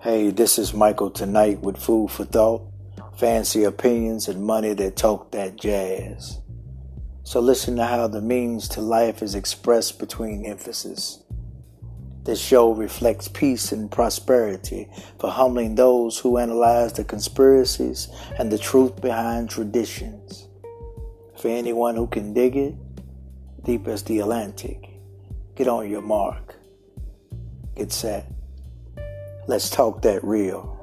Hey, this is Michael tonight with Food for Thought, fancy opinions, and money that talk that jazz. So listen to how the means to life is expressed between emphasis. This show reflects peace and prosperity for humbling those who analyze the conspiracies and the truth behind traditions. For anyone who can dig it, deep as the Atlantic, get on your mark. Get set. Let's talk that real.